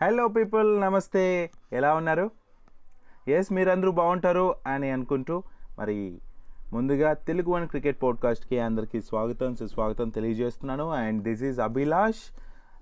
Hello people నమస్తే. ఎలా ఉన్నారు? ఎస్ మీరందరూ బాగుంటారు అని అనుకుంటూ మరి ముందుగా తెలుగు వన్ క్రికెట్ పాడ్కాస్ట్కి అందరికీ స్వాగతం సుస్వాగతం తెలియజేస్తున్నాను. అండ్ దిస్ ఈజ్ అభిలాష్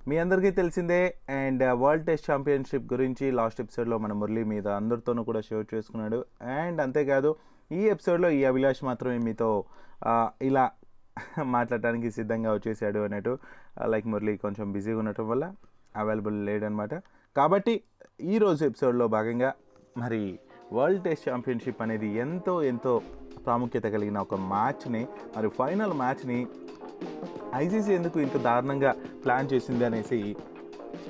మీ అందరికీ తెలిసిందే. అండ్ వరల్డ్ టెస్ట్ ఛాంపియన్షిప్ గురించి లాస్ట్ ఎపిసోడ్లో మన మురళి మీద అందరితోనూ కూడా షేర్ చేసుకున్నాడు. అండ్ అంతేకాదు ఈ ఎపిసోడ్లో ఈ అభిలాష్ మాత్రమే మీతో uh, ఇలా మాట్లాడటానికి సిద్ధంగా వచ్చేసాడు అన్నట్టు uh, లైక్ మురళి కొంచెం బిజీగా ఉండటం వల్ల. అవైలబుల్ లేడనమాట. కాబట్టి ఈరోజు ఎపిసోడ్లో భాగంగా మరి వరల్డ్ టెస్ట్ ఛాంపియన్షిప్ అనేది ఎంతో ఎంతో ప్రాముఖ్యత కలిగిన ఒక మ్యాచ్ని మరి ఫైనల్ మ్యాచ్ని ఐసీసీ ఎందుకు ఇంత దారుణంగా ప్లాన్ చేసింది అనేసి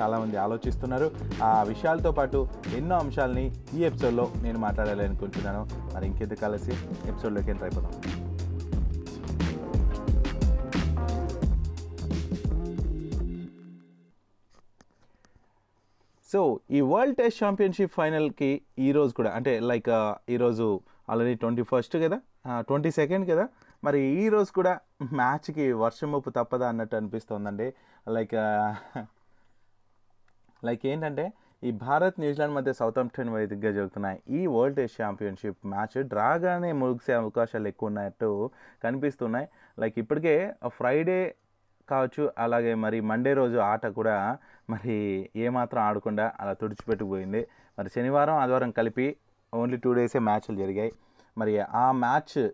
చాలామంది ఆలోచిస్తున్నారు. ఆ విషయాలతో పాటు ఎన్నో అంశాలని ఈ ఎపిసోడ్లో నేను మాట్లాడాలి అనుకుంటున్నాను మరి ఇంకెందుకు కలిసి ఎపిసోడ్లోకి ఎంటర్ అయిపోదాం. సో ఈ వరల్డ్ టెస్ట్ ఛాంపియన్షిప్ ఫైనల్కి ఈరోజు కూడా అంటే లైక్ ఈరోజు ఆల్రెడీ ట్వంటీ ఫస్ట్ కదా ట్వంటీ సెకండ్ కదా మరి ఈరోజు కూడా మ్యాచ్కి వర్షం ముప్పు తప్పదా అన్నట్టు అనిపిస్తోందండి. లైక్ లైక్ ఏంటంటే ఈ భారత్ న్యూజిలాండ్ మధ్య సౌత్ ఆంప్టన్ వేదికగా జరుగుతున్న ఈ వరల్డ్ టెస్ట్ ఛాంపియన్షిప్ మ్యాచ్ డ్రాగానే ముగిసే అవకాశాలు ఎక్కువ ఉన్నట్టు కనిపిస్తున్నాయి. లైక్ ఇప్పటికే ఫ్రైడే కావచ్చు అలాగే మరి మండే రోజు ఆట కూడా మరి ఏమాత్రం ఆడకుండా అలా తుడిచిపెట్టుకుపోయింది. మరి శనివారం ఆదివారం కలిపి ఓన్లీ టూ డేసే మ్యాచ్లు జరిగాయి. మరి ఆ మ్యాచ్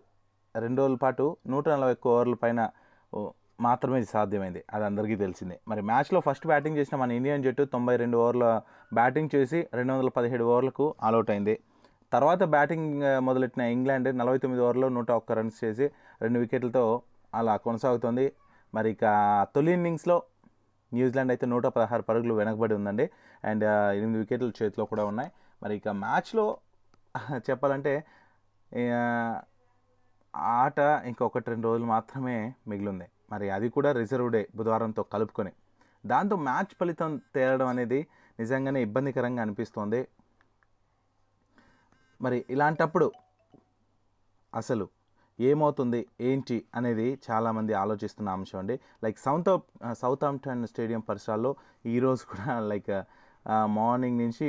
రెండు రోజుల పాటు నూట నలభై ఒక్క ఓవర్ల పైన మాత్రమే సాధ్యమైంది. అది అందరికీ తెలిసిందే. మరి మ్యాచ్లో ఫస్ట్ బ్యాటింగ్ చేసిన మన ఇండియన్ జట్టు తొంభై రెండు ఓవర్ల బ్యాటింగ్ చేసి రెండు వందల పదిహేడు ఓవర్లకు ఆల్అవుట్ అయింది. తర్వాత బ్యాటింగ్ మొదలెట్టిన ఇంగ్లాండ్ నలభై తొమ్మిది ఓవర్లో నూట ఒక్క రన్స్ చేసి రెండు వికెట్లతో అలా కొనసాగుతుంది. మరి ఇక తొలి ఇన్నింగ్స్లో న్యూజిలాండ్ అయితే నూట పదహారు పరుగులు వెనకబడి ఉందండి. అండ్ ఎనిమిది వికెట్లు చేతిలో కూడా ఉన్నాయి. మరి ఇక మ్యాచ్లో చెప్పాలంటే ఆట ఇంకొకటి రెండు రోజులు మాత్రమే మిగిలింది. మరి అది కూడా రిజర్వ్ డే బుధవారంతో కలుపుకొని. దాంతో మ్యాచ్ ఫలితం తేలడం అనేది నిజంగానే ఇబ్బందికరంగా అనిపిస్తోంది. మరి ఇలాంటప్పుడు అసలు ఏమవుతుంది ఏంటి అనేది చాలామంది ఆలోచిస్తున్న అంశం అండి. Like south Southampton stadium పరిసరాల్లో ఈరోజు కూడా లైక్ మార్నింగ్ uh, నుంచి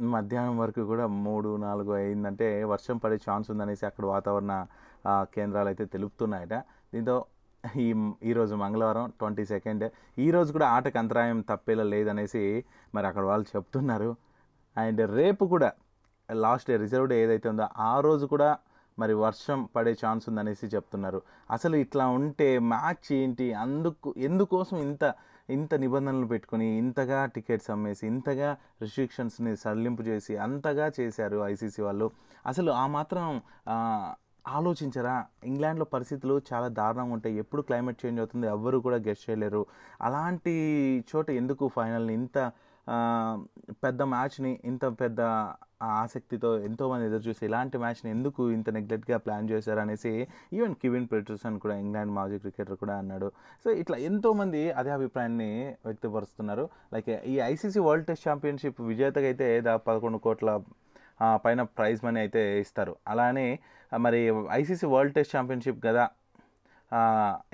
మధ్యాహ్నం వరకు కూడా మూడు నాలుగు అయిందంటే వర్షం పడే ఛాన్స్ ఉందనేసి అక్కడ వాతావరణ uh, కేంద్రాలు అయితే తెలుపుతున్నాయట. దీంతో ఈ ఈరోజు మంగళవారం ట్వంటీ సెకండ్. ఈరోజు కూడా ఆటకు అంతరాయం తప్పేలా లేదనేసి మరి అక్కడ వాళ్ళు చెప్తున్నారు. అండ్ రేపు కూడా లాస్ట్ డే రిజర్వ్ డే ఏదైతే ఉందో ఆ రోజు కూడా మరి వర్షం పడే ఛాన్స్ ఉందనేసి చెప్తున్నారు. అసలు ఇట్లా ఉంటే మ్యాచ్ ఏంటి? అందుకు ఎందుకోసం ఇంత ఇంత నిబంధనలు పెట్టుకొని ఇంతగా టికెట్స్ అమ్మేసి ఇంతగా రిస్ట్రిక్షన్స్ని సడలింపు చేసి అంతగా చేశారు ఐసీసీ వాళ్ళు. అసలు ఆ మాత్రం ఆలోచించరా? ఇంగ్లాండ్లో పరిస్థితులు చాలా దారుణంగా ఉంటాయి. ఎప్పుడు క్లైమేట్ చేంజ్ అవుతుంది ఎవ్వరు కూడా గెస్ట్ చేయలేరు. అలాంటి చోట ఎందుకు ఫైనల్ని ఇంత పెద్ద మ్యాచ్ని ఇంత పెద్ద ఆసక్తితో ఎంతోమంది ఎదురు చూసి ఇలాంటి మ్యాచ్ని ఎందుకు ఇంత నెగ్లెక్ట్గా ప్లాన్ చేశారు అనేసి ఈవెన్ కివిన్ పెటర్సన్ కూడా ఇంగ్లాండ్ మాజీ క్రికెటర్ కూడా అన్నాడు. సో ఇట్లా ఎంతోమంది అదే అభిప్రాయాన్ని వ్యక్తపరుస్తున్నారు. లైక్ ఈ ఐసీసీ వరల్డ్ టెస్ట్ ఛాంపియన్షిప్ విజేతగా అయితే దాదాపు పదకొండు కోట్ల పైన ప్రైజ్ మనీ అయితే ఇస్తారు. అలానే మరి ఐసీసీ వరల్డ్ టెస్ట్ ఛాంపియన్షిప్ గదా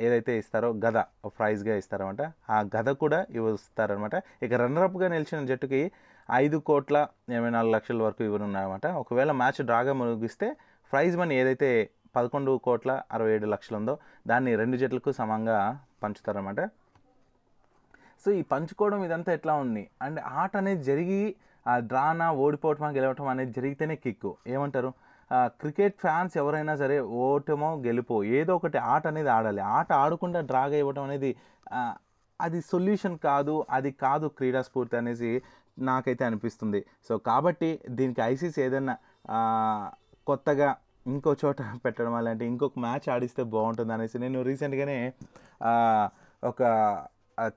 ఏదైతే ఇస్తారో గద ప్రైజ్గా ఇస్తారన్నమాట. ఆ గద కూడా ఇస్తారనమాట ఇక రన్నరప్గా నిలిచిన జట్టుకి ఐదు కోట్ల ఎనభై నాలుగు లక్షల వరకు ఇవ్వనున్నారన్నమాట. ఒకవేళ మ్యాచ్ డ్రాగా ముగిస్తే ప్రైజ్ మనీ ఏదైతే పదకొండు కోట్ల అరవై ఏడు లక్షలు ఉందో దాన్ని రెండు జట్లకు సమంగా పంచుతారన్నమాట. సో ఈ పంచుకోవడం ఇదంతా ఎట్లా ఉంది? అండ్ ఆట అనేది జరిగి ఆ డ్రానా ఓడిపోవటం గెలవటం అనేది జరిగితేనే కిక్కు. ఏమంటారు? క్రికెట్ ఫ్యాన్స్ ఎవరైనా సరే ఓటమో గెలుపో ఏదో ఒకటి ఆట అనేది ఆడాలి. ఆట ఆడకుండా డ్రాగ్ ఇవ్వటం అనేది అది సొల్యూషన్ కాదు అది కాదు క్రీడా స్ఫూర్తి అనేసి నాకైతే అనిపిస్తుంది. సో కాబట్టి దీనికి ఐసీసీ ఏదైనా కొత్తగా ఇంకో చోట పెట్టడం అలాంటి ఇంకొక మ్యాచ్ ఆడిస్తే బాగుంటుంది అనేసి నేను రీసెంట్గానే ఒక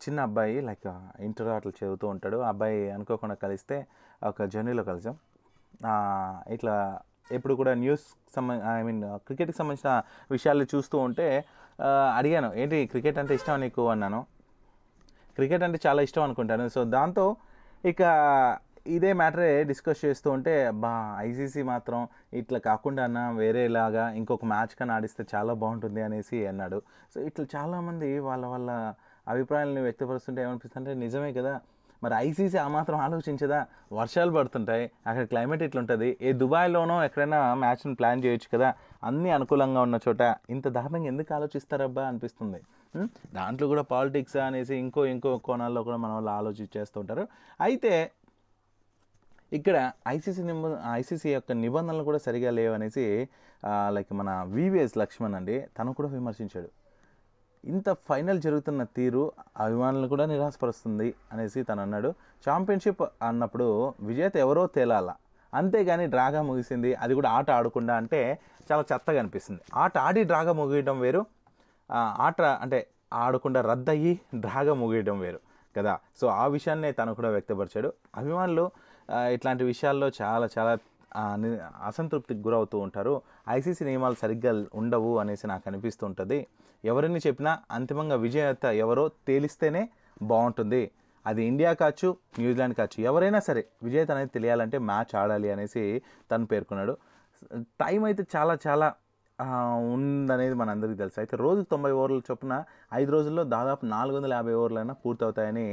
చిన్న అబ్బాయి లైక్ ఇంటర్ అట్లా చదువుతూ ఉంటాడు. ఆ అబ్బాయి అనుకోకుండా కలిస్తే ఒక జర్నీలో కలిసాం. ఇట్లా ఎప్పుడు కూడా న్యూస్ సంబంధ ఐ మీన్ క్రికెట్కి సంబంధించిన విషయాలు చూస్తూ ఉంటే అడిగాను ఏంటి క్రికెట్ అంటే ఇష్టం నీకు? అన్నాను. క్రికెట్ అంటే చాలా ఇష్టం అనుకుంటాను. సో దాంతో ఇక ఇదే మ్యాటరే డిస్కస్ చేస్తూ ఉంటే బా ఐసీసీ మాత్రం ఇట్లా కాకుండా అన్న వేరేలాగా ఇంకొక మ్యాచ్ కన్నా ఆడిస్తే చాలా బాగుంటుంది అనేసి అన్నాడు. సో ఇట్లా చాలామంది వాళ్ళ వాళ్ళ అభిప్రాయాలను వ్యక్తపరుస్తుంటే ఏమనిపిస్తుంటే నిజమే కదా మరి ఐసీసీ ఆ మాత్రం ఆలోచించదా? వర్షాలు పడుతుంటాయి అక్కడ క్లైమేట్ ఇట్లుంటుంది. ఏ దుబాయ్లోనో ఎక్కడైనా మ్యాచ్ని ప్లాన్ చేయొచ్చు కదా? అన్నీ అనుకూలంగా ఉన్న చోట. ఇంత దారుణంగా ఎందుకు ఆలోచిస్తారబ్బా అనిపిస్తుంది. దాంట్లో కూడా పాలిటిక్స్ అనేసి ఇంకో ఇంకో కోణాల్లో కూడా మన వాళ్ళు ఆలోచించేస్తుంటారు. అయితే ఇక్కడ ఐసీసీ నిబ ఐసీసీ యొక్క నిబంధనలు కూడా సరిగా లేవనేసి లైక్ మన వివిఎస్ లక్ష్మణ్ అండి తను కూడా విమర్శించాడు. ఇంత ఫైనల్ జరుగుతున్న తీరు అభిమానులను కూడా నిరాశపరుస్తుంది అనేసి తను అన్నాడు. ఛాంపియన్షిప్ అన్నప్పుడు విజేత ఎవరో తేలాల. అంతేగాని డ్రాగా ముగిసింది. అది కూడా ఆట ఆడకుండా అంటే చాలా చెత్తగా అనిపిస్తుంది. ఆట ఆడి డ్రాగా ముగియడం వేరు. ఆట అంటే ఆడకుండా రద్దయ్యి డ్రాగా ముగియడం వేరు కదా. సో ఆ విషయాన్నే తను కూడా వ్యక్తపరిచాడు. అభిమానులు ఇట్లాంటి విషయాల్లో చాలా చాలా అసంతృప్తికి గురవుతూ ఉంటారు. ఐసీసీ నియమాలు సరిగ్గా ఉండవు అనేసి నాకు అనిపిస్తుంటుంది ఎవరిని చెప్పినా అంతిమంగా విజేత ఎవరో తేలిస్తేనే బాగుంటుంది. అది ఇండియా కావచ్చు న్యూజిలాండ్ కావచ్చు ఎవరైనా సరే విజేత అనేది తెలియాలంటే మ్యాచ్ ఆడాలి అనేసి తను పేర్కొన్నాడు. టైం అయితే చాలా చాలా ఉందనేది ఉందనేది మనందరికీ తెలుసు. అయితే రోజుకు తొంభై ఓవర్ల చొప్పున ఐదు రోజుల్లో దాదాపు నాలుగు వందల యాభై ఓవర్లైనా పూర్తవుతాయని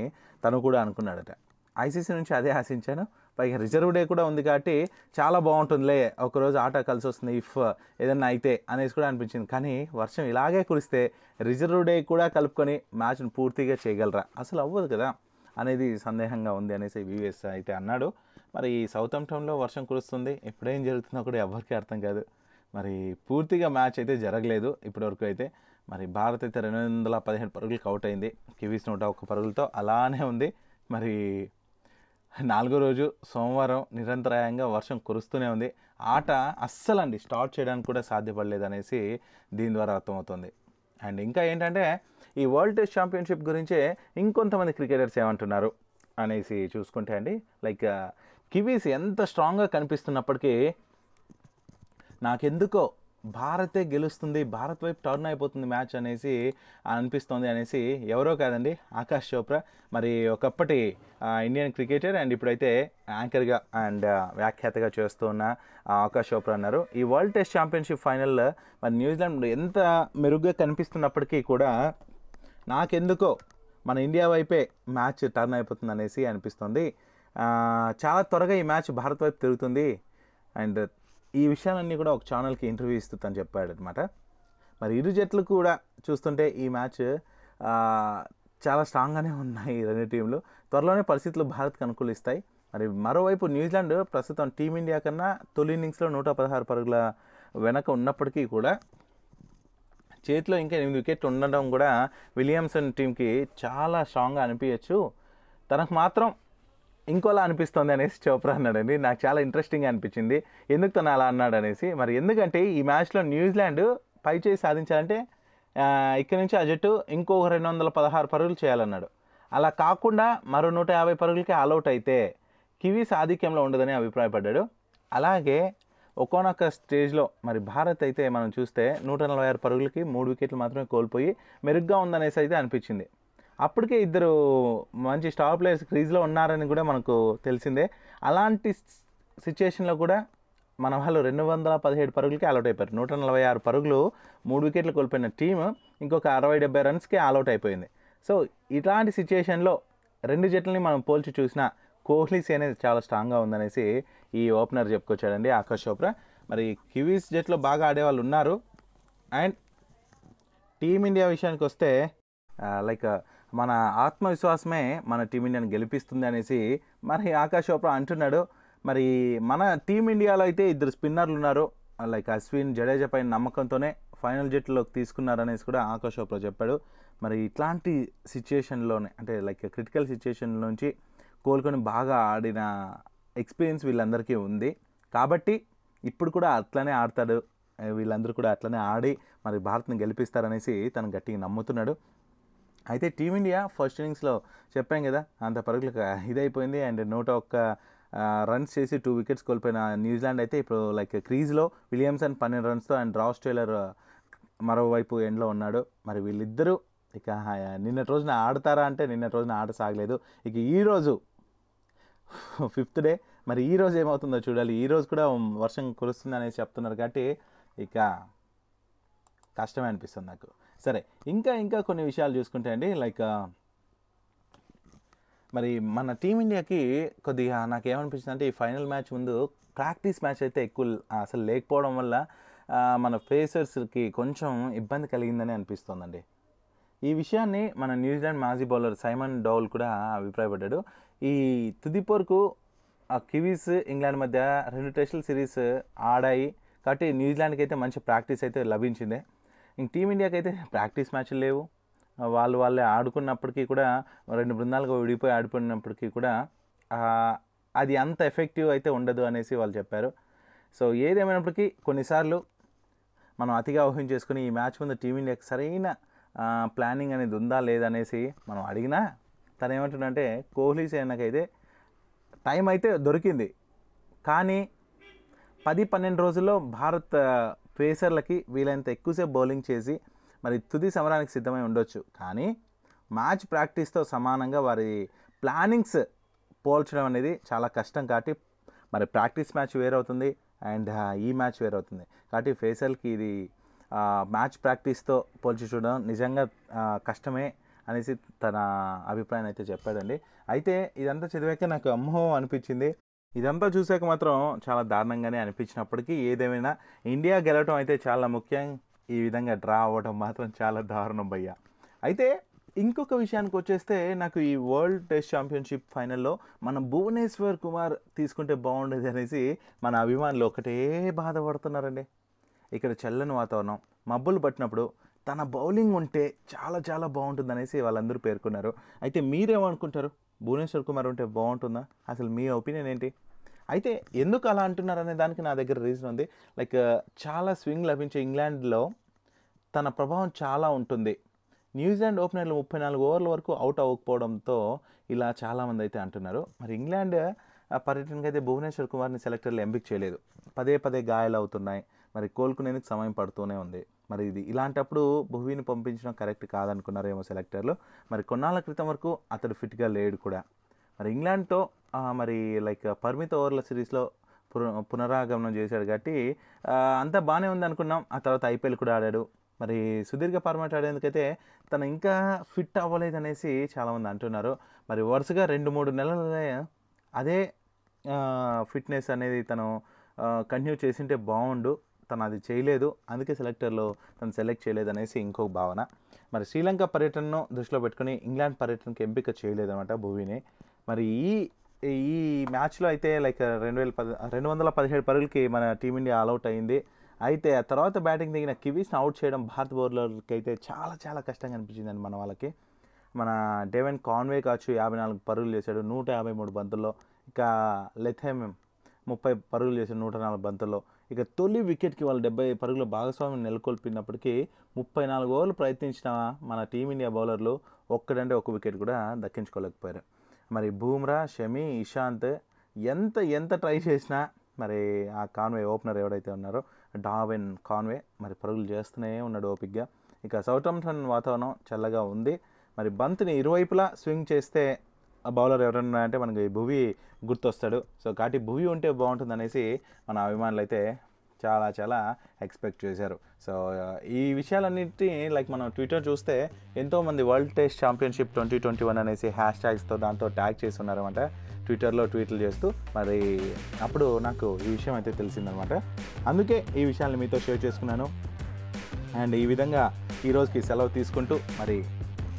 తను కూడా అనుకున్నాడట. ఐసీసీ నుంచి అదే ఆశించాను. పైగా రిజర్వ్ డే కూడా ఉంది కాబట్టి చాలా బాగుంటుందిలే. ఒకరోజు ఆట కలిసి వస్తుంది ఇఫ్ ఏదన్నా అయితే అనేసి కూడా అనిపించింది. కానీ వర్షం ఇలాగే కురిస్తే రిజర్వ్ డే కూడా కలుపుకొని మ్యాచ్ను పూర్తిగా చేయగలరా? అసలు అవ్వదు కదా అనేది సందేహంగా ఉంది అనేసి వివిఎస్ అయితే అన్నాడు. మరి ఈ సౌత్ టౌన్లో వర్షం కురుస్తుంది. ఎప్పుడేం జరుగుతుందో కూడా ఎవరికీ అర్థం కాదు. మరి పూర్తిగా మ్యాచ్ అయితే జరగలేదు ఇప్పటివరకు అయితే. మరి భారత్ అయితే రెండు వందల పదిహేను పరుగులకు అవుట్ అయింది. కివీస్ నూట ఒక్క పరుగులతో అలానే ఉంది. మరి నాలుగో రోజు సోమవారం నిరంతరాయంగా వర్షం కురుస్తూనే ఉంది. ఆట అస్సలు అండి స్టార్ట్ చేయడానికి కూడా సాధ్యపడలేదు అనేసి దీని ద్వారా అర్థమవుతుంది. అండ్ ఇంకా ఏంటంటే ఈ వరల్డ్ టెస్ట్ ఛాంపియన్షిప్ గురించే ఇంకొంతమంది క్రికెటర్స్ ఏమంటున్నారు అనేసి చూసుకుంటే అండి లైక్ కివీస్ ఎంత స్ట్రాంగ్గా కనిపిస్తున్నప్పటికీ నాకెందుకో భారతే గెలుస్తుంది భారత్ వైపు టర్న్ అయిపోతుంది మ్యాచ్ అనేసి అనిపిస్తోంది అనేసి ఎవరో కాదండి ఆకాష్ చోప్రా. మరి ఒకప్పటి ఇండియన్ క్రికెటర్ అండ్ ఇప్పుడైతే యాంకర్గా అండ్ వ్యాఖ్యాతగా చేస్తూ ఉన్న ఆకాష్ చోప్రా అన్నారు. ఈ వరల్డ్ టెస్ట్ ఛాంపియన్షిప్ ఫైనల్లో మరి న్యూజిలాండ్ ఎంత మెరుగ్గా కనిపిస్తున్నప్పటికీ కూడా నాకెందుకో మన ఇండియా వైపే మ్యాచ్ టర్న్ అయిపోతుంది అనేసి అనిపిస్తుంది. చాలా త్వరగా ఈ మ్యాచ్ భారత్ వైపు తిరుగుతుంది. అండ్ ఈ విషయాలన్నీ కూడా ఒక ఛానల్కి ఇంటర్వ్యూ ఇస్తూ తను మరి ఇరు జట్లు కూడా చూస్తుంటే ఈ మ్యాచ్ చాలా స్ట్రాంగ్గానే ఉన్నాయి ఈ రెండు టీంలు త్వరలోనే పరిస్థితులు భారత్కి అనుకూలిస్తాయి. మరి మరోవైపు న్యూజిలాండ్ ప్రస్తుతం టీమిండియా కన్నా తొలి ఇన్నింగ్స్లో నూట పదహారు పరుగుల వెనక ఉన్నప్పటికీ కూడా చేతిలో ఇంకా ఎనిమిది వికెట్లు ఉండడం కూడా విలియమ్సన్ టీంకి చాలా స్ట్రాంగ్గా అనిపించచ్చు. తనకు మాత్రం ఇంకోలా అనిపిస్తుంది అనేసి చోప్రా అన్నాడండి. నాకు చాలా ఇంట్రెస్టింగ్ అనిపించింది. ఎందుకు తను అలా అన్నాడు అనేసి. మరి ఎందుకంటే ఈ మ్యాచ్లో న్యూజిలాండ్ పై చేయి సాధించాలంటే ఇక్కడ నుంచి ఆ జట్టు ఇంకొక రెండు వందల పదహారు పరుగులు చేయాలన్నాడు. అలా కాకుండా మరో నూట యాభై పరుగులకి ఆల్అవుట్ అయితే కివీస్ ఆధిక్యంలో ఉండదని అభిప్రాయపడ్డాడు. అలాగే ఒక్కొనొక్క స్టేజ్లో మరి భారత్ అయితే మనం చూస్తే నూట నలభై ఆరు పరుగులకి మూడు వికెట్లు మాత్రమే కోల్పోయి మెరుగ్గా ఉందనేసి అయితే అనిపించింది. అప్పటికే ఇద్దరు మంచి స్టార్ ప్లేయర్స్ క్రీజ్లో ఉన్నారని కూడా మనకు తెలిసిందే. అలాంటి సిచ్యుయేషన్లో కూడా మన వాళ్ళు రెండు వందల పదిహేడు పరుగులకి ఆల్అవుట్ అయిపోయారు. నూట నలభై ఆరు పరుగులు మూడు వికెట్లు కోల్పోయిన టీం ఇంకొక అరవై డెబ్బై రన్స్కి ఆల్అవుట్ అయిపోయింది. సో ఇట్లాంటి సిచ్యుయేషన్లో రెండు జట్లని మనం పోల్చి చూసినా కోహ్లీ అనేది చాలా స్ట్రాంగ్గా ఉందనేసి ఈ ఓపెనర్ చెప్పుకొచ్చాడండి ఆకాష్ చోప్రా. మరి కివీస్ జట్లో బాగా ఆడేవాళ్ళు ఉన్నారు. అండ్ టీమిండియా విషయానికి వస్తే లైక్ మన ఆత్మవిశ్వాసమే మన టీమిండియాని గెలిపిస్తుంది అనేసి మరి ఆకాష్ చోప్రా అంటున్నాడు. మరి మన టీమిండియాలో అయితే ఇద్దరు స్పిన్నర్లు ఉన్నారు. లైక్ అశ్విన్ జడేజా పైన నమ్మకంతోనే ఫైనల్ జట్టులోకి తీసుకున్నారనేసి కూడా ఆకాష్ చోప్రా చెప్పాడు. మరి ఇట్లాంటి సిచ్యుయేషన్లోనే అంటే లైక్ క్రిటికల్ సిచ్యుయేషన్ నుంచి కోలుకొని బాగా ఆడిన ఎక్స్పీరియన్స్ వీళ్ళందరికీ ఉంది. కాబట్టి ఇప్పుడు కూడా అట్లనే ఆడతాడు. వీళ్ళందరూ కూడా అట్లనే ఆడి మరి భారత్ని గెలిపిస్తారనేసి తను గట్టిగా నమ్ముతున్నాడు. అయితే టీమిండియా ఫస్ట్ ఇన్నింగ్స్లో చెప్పాం కదా అంత పరుగులు ఇదైపోయింది అండ్ నూట ఒక్క రన్స్ చేసి టూ వికెట్స్ కోల్పోయిన న్యూజిలాండ్ అయితే ఇప్పుడు లైక్ క్రీజ్లో విలియమ్సన్ పన్నెండు రన్స్తో అండ్ రాస్ టైలర్ మరోవైపు ఎండ్లో ఉన్నాడు. మరి వీళ్ళిద్దరూ ఇక నిన్నటి రోజున ఆడతారా అంటే నిన్నటి రోజున ఆట సాగలేదు. ఇక ఈరోజు ఫిఫ్త్ డే మరి ఈ రోజు ఏమవుతుందో చూడాలి. ఈ రోజు కూడా వర్షం కురుస్తుంది అనేసి చెప్తున్నారు కాబట్టి ఇక కష్టమే అనిపిస్తుంది నాకు. సరే ఇంకా ఇంకా కొన్ని విషయాలు చూసుకుంటే అండి లైక్ మరి మన టీమిండియాకి కొద్దిగా నాకు ఏమనిపించింది అంటే ఈ ఫైనల్ మ్యాచ్ ముందు ప్రాక్టీస్ మ్యాచ్ అయితే ఎక్కువ అసలు లేకపోవడం వల్ల మన ఫేసర్స్కి కొంచెం ఇబ్బంది కలిగిందని అనిపిస్తోందండి. ఈ విషయాన్ని మన న్యూజిలాండ్ మాజీ బౌలర్ సైమన్ డౌల్ కూడా అభిప్రాయపడ్డాడు. ఈ తుదిపోరుకు ఆ కివీస్ ఇంగ్లాండ్ మధ్య రెండు టెస్టుల సిరీస్ ఆడాయి. కాబట్టి న్యూజిలాండ్కి అయితే మంచి ప్రాక్టీస్ అయితే లభించింది. ఇంక టీమిండియాకి అయితే ప్రాక్టీస్ మ్యాచ్లు లేవు. వాళ్ళు వాళ్ళే ఆడుకున్నప్పటికీ కూడా రెండు బృందాలుగా విడిపోయి ఆడుకున్నప్పటికీ కూడా అది అంత ఎఫెక్టివ్ అయితే ఉండదు అనేసి వాళ్ళు చెప్పారు. సో ఏదేమైనప్పటికీ కొన్నిసార్లు మనం అతిగా ఊహించేసుకుని ఈ మ్యాచ్ ముందు టీమిండియాకి సరైన ప్లానింగ్ అనేది ఉందా లేదా అనేసి మనం అడిగినా తను ఏమంటుందంటే కోహ్లీ సేనకైతే టైం అయితే దొరికింది. కానీ పది పన్నెండు రోజుల్లో భారత్ పేసర్లకి వీలైనంత ఎక్కువసేపు బౌలింగ్ చేసి మరి తుది సమరానికి సిద్ధమై ఉండొచ్చు. కానీ మ్యాచ్ ప్రాక్టీస్తో సమానంగా వారి ప్లానింగ్స్ పోల్చడం అనేది చాలా కష్టం కాబట్టి మరి ప్రాక్టీస్ మ్యాచ్ వేరవుతుంది అండ్ ఈ మ్యాచ్ వేరవుతుంది. కాబట్టి ఫేసర్కి ఇది మ్యాచ్ ప్రాక్టీస్తో పోల్చి చూడడం నిజంగా కష్టమే అనేసి తన అభిప్రాయం అయితే చెప్పాడండి. అయితే ఇదంతా చదివాక నాకు అమ్మో అనిపించింది. ఇదంతా చూసాక మాత్రం చాలా దారుణంగానే అనిపించినప్పటికీ ఏదేమైనా ఇండియా గెలవటం అయితే చాలా ముఖ్యం. ఈ విధంగా డ్రా అవ్వడం మాత్రం చాలా దారుణం భయ్య. అయితే ఇంకొక విషయానికి వచ్చేస్తే నాకు ఈ వరల్డ్ టెస్ట్ ఛాంపియన్షిప్ ఫైనల్లో మన భువనేశ్వర్ కుమార్ తీసుకుంటే బాగుండేది అనేసి మన అభిమానులు ఒకటే బాధపడుతున్నారండి. ఇక్కడ చల్లని వాతావరణం మబ్బులు పట్టినప్పుడు తన బౌలింగ్ ఉంటే చాలా చాలా బాగుంటుంది అనేసి వాళ్ళందరూ పేర్కొన్నారు. అయితే మీరేమనుకుంటారు? భువనేశ్వర్ కుమార్ ఉంటే బాగుంటుందా? అసలు మీ ఒపీనియన్ ఏంటి? అయితే ఎందుకు అలా అంటున్నారు అనే దానికి నా దగ్గర రీజన్ ఉంది. లైక్ uh, చాలా స్వింగ్ లభించే ఇంగ్లాండ్లో తన ప్రభావం చాలా ఉంటుంది. న్యూజిలాండ్ ఓపెనర్లు ముప్పై నాలుగు ఓవర్ల వరకు అవుట్ అవ్వకపోవడంతో ఇలా చాలామంది అయితే అంటున్నారు. మరి ఇంగ్లాండ్ పర్యటనకైతే భువనేశ్వర్ కుమార్ని సెలెక్టర్లు ఎంపిక చేయలేదు. పదే పదే గాయాలు అవుతున్నాయి మరి కోలుకునేందుకు సమయం పడుతూనే ఉంది. మరి ఇది ఇలాంటప్పుడు భువిని పంపించడం కరెక్ట్ కాదనుకున్నారేమో సెలెక్టర్లు. మరి కొన్నాళ్ళ క్రితం వరకు అతడు ఫిట్గా లేడు కూడా. మరి ఇంగ్లాండ్తో మరి లైక్ పరిమిత ఓవర్ల సిరీస్లో పున పునరాగమనం చేశాడు కాబట్టి అంతా బాగానే ఉంది అనుకున్నాం. ఆ తర్వాత ఐపీఎల్ కూడా ఆడాడు. మరి సుదీర్ఘ ఫార్మాట్ ఆడేందుకైతే తను ఇంకా ఫిట్ అవ్వలేదు అనేసి చాలామంది అంటున్నారు. మరి వరుసగా రెండు మూడు నెలలే అదే ఫిట్నెస్ అనేది తను కంటిన్యూ చేసింటే బాగుండు. తను అది చేయలేదు. అందుకే సెలెక్టర్లో తను సెలెక్ట్ చేయలేదు అనేసి ఇంకొక భావన. మరి శ్రీలంక పర్యటనను దృష్టిలో పెట్టుకుని ఇంగ్లాండ్ పర్యటనకు ఎంపిక చేయలేదన్నమాట భూవిని. మరి ఈ ఈ మ్యాచ్లో అయితే లైక్ రెండు వేల పది రెండు వందల పదిహేడు పరుగులకి మన టీమిండియా ఆల్అవుట్ అయింది. అయితే ఆ తర్వాత బ్యాటింగ్ దిగిన కివీస్ని అవుట్ చేయడం భారత బౌలర్లకి అయితే చాలా చాలా కష్టంగా అనిపించిందండి మన వాళ్ళకి. మన డేవెన్ కాన్వే కావచ్చు యాభై నాలుగు పరుగులు చేశాడు నూట యాభై మూడు బంతుల్లో. ఇక లెథెమ్ ముప్పై పరుగులు చేశాడు నూట నాలుగు బంతుల్లో. ఇక తొలి వికెట్కి వాళ్ళు డెబ్బై పరుగుల భాగస్వామ్యం నెలకొల్పినప్పటికీ ముప్పై నాలుగు ఓవర్లు ప్రయత్నించిన మన టీమిండియా బౌలర్లు ఒక్కడంటే ఒక వికెట్ కూడా దక్కించుకోలేకపోయారు. మరి బూమ్రా షమి ఇషాంత్ ఎంత ఎంత ట్రై చేసినా మరి ఆ కాన్వే ఓపెనర్ ఎవడైతే ఉన్నారో డావెన్ కాన్వే మరి పరుగులు చేస్తూనే ఉన్నాడు ఓపిక్గా ఇక సౌటాంప్టన్ వాతావరణం చల్లగా ఉంది. మరి బంతిని ఇరువైపులా స్వింగ్ చేస్తే బౌలర్ ఎవరన్నా అంటే మనకి భువి గుర్తొస్తాడు. సో కాబట్టి భువి ఉంటే బాగుంటుంది అనేసి మన అభిమానులు అయితే చాలా చాలా ఎక్స్పెక్ట్ చేశారు. సో ఈ విషయాలన్నింటి లైక్ మనం ట్విట్టర్ చూస్తే ఎంతోమంది world test championship twenty twenty one అనేసి హ్యాష్ ట్యాగ్స్తో దాంతో ట్యాగ్ చేసి ట్విట్టర్లో ట్వీట్లు చేస్తూ మరి అప్పుడు నాకు ఈ విషయం అయితే తెలిసిందనమాట అందుకే ఈ విషయాన్ని మీతో షేర్ చేసుకున్నాను. అండ్ ఈ విధంగా ఈరోజుకి సెలవు తీసుకుంటూ మరి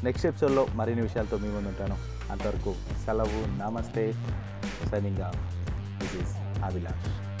నెక్స్ట్ ఎపిసోడ్లో మరిన్ని విషయాలతో మీ ముందు ఉంటాను అంతవరకు సెలవు నమస్తే. Signing off. This is Abhilash.